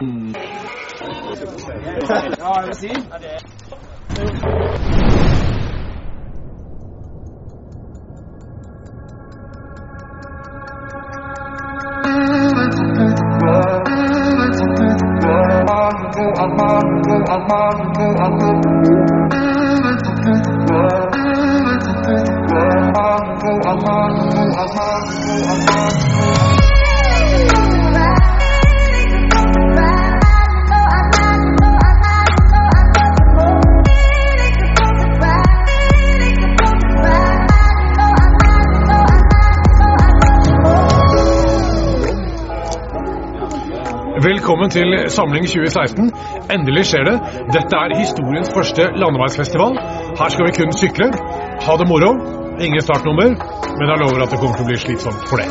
Mm. Velkommen til Samling 2016. Endelig skjer det. Dette er historiens første landeveisfestival. Her skal vi kun sykle, ha det moro. Ingen startnummer, men jeg lover at det kommer til å bli slitsomt for det.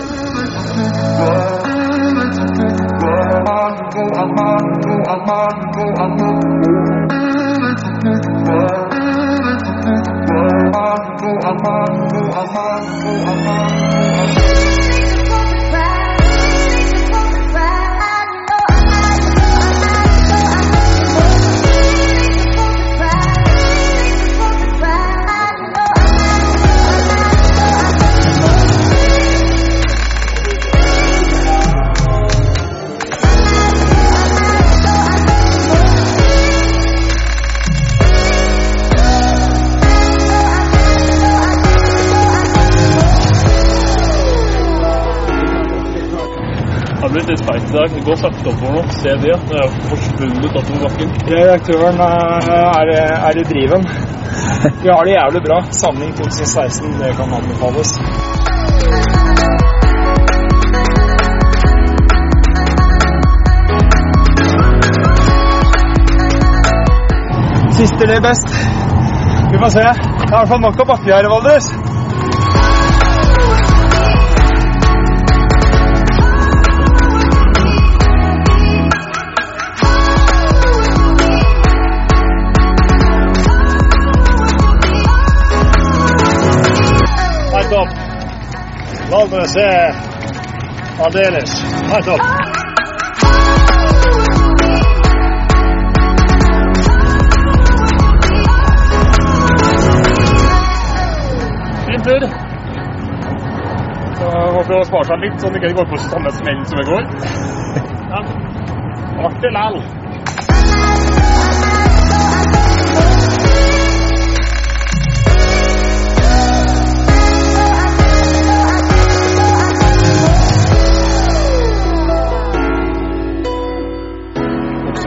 Det har blitt litt feit i dag. Det går sakte oppover nå. Se det. Det er forsvunnet oppover bakken. Redaktøren er, er i driven. Vi har det jævlig bra. Samling 2016, det kan anbefales. Siste eller best. Vi får se. Det er i hvert fall nok av bakke her i Valdres. Helt opp. Valdres er aldeles. Helt topp. Fin tur. Så håper å spare seg litt, så det ikke går på samme smell som i går. Ja. Artig lell.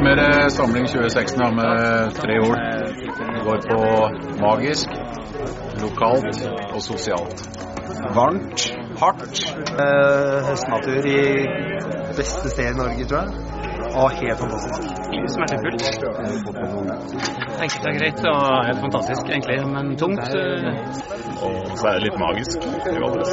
Oppsummere Samling 2016 da, med tre ord. Det går på magisk, lokalt og sosialt. Varmt, hardt. Eh, høstnatur i beste sted i Norge, tror jeg. Og helt fantastisk. Smertefullt. Enkelt og greit og helt fantastisk, egentlig, men tungt. Og så er det litt magisk i Valdres.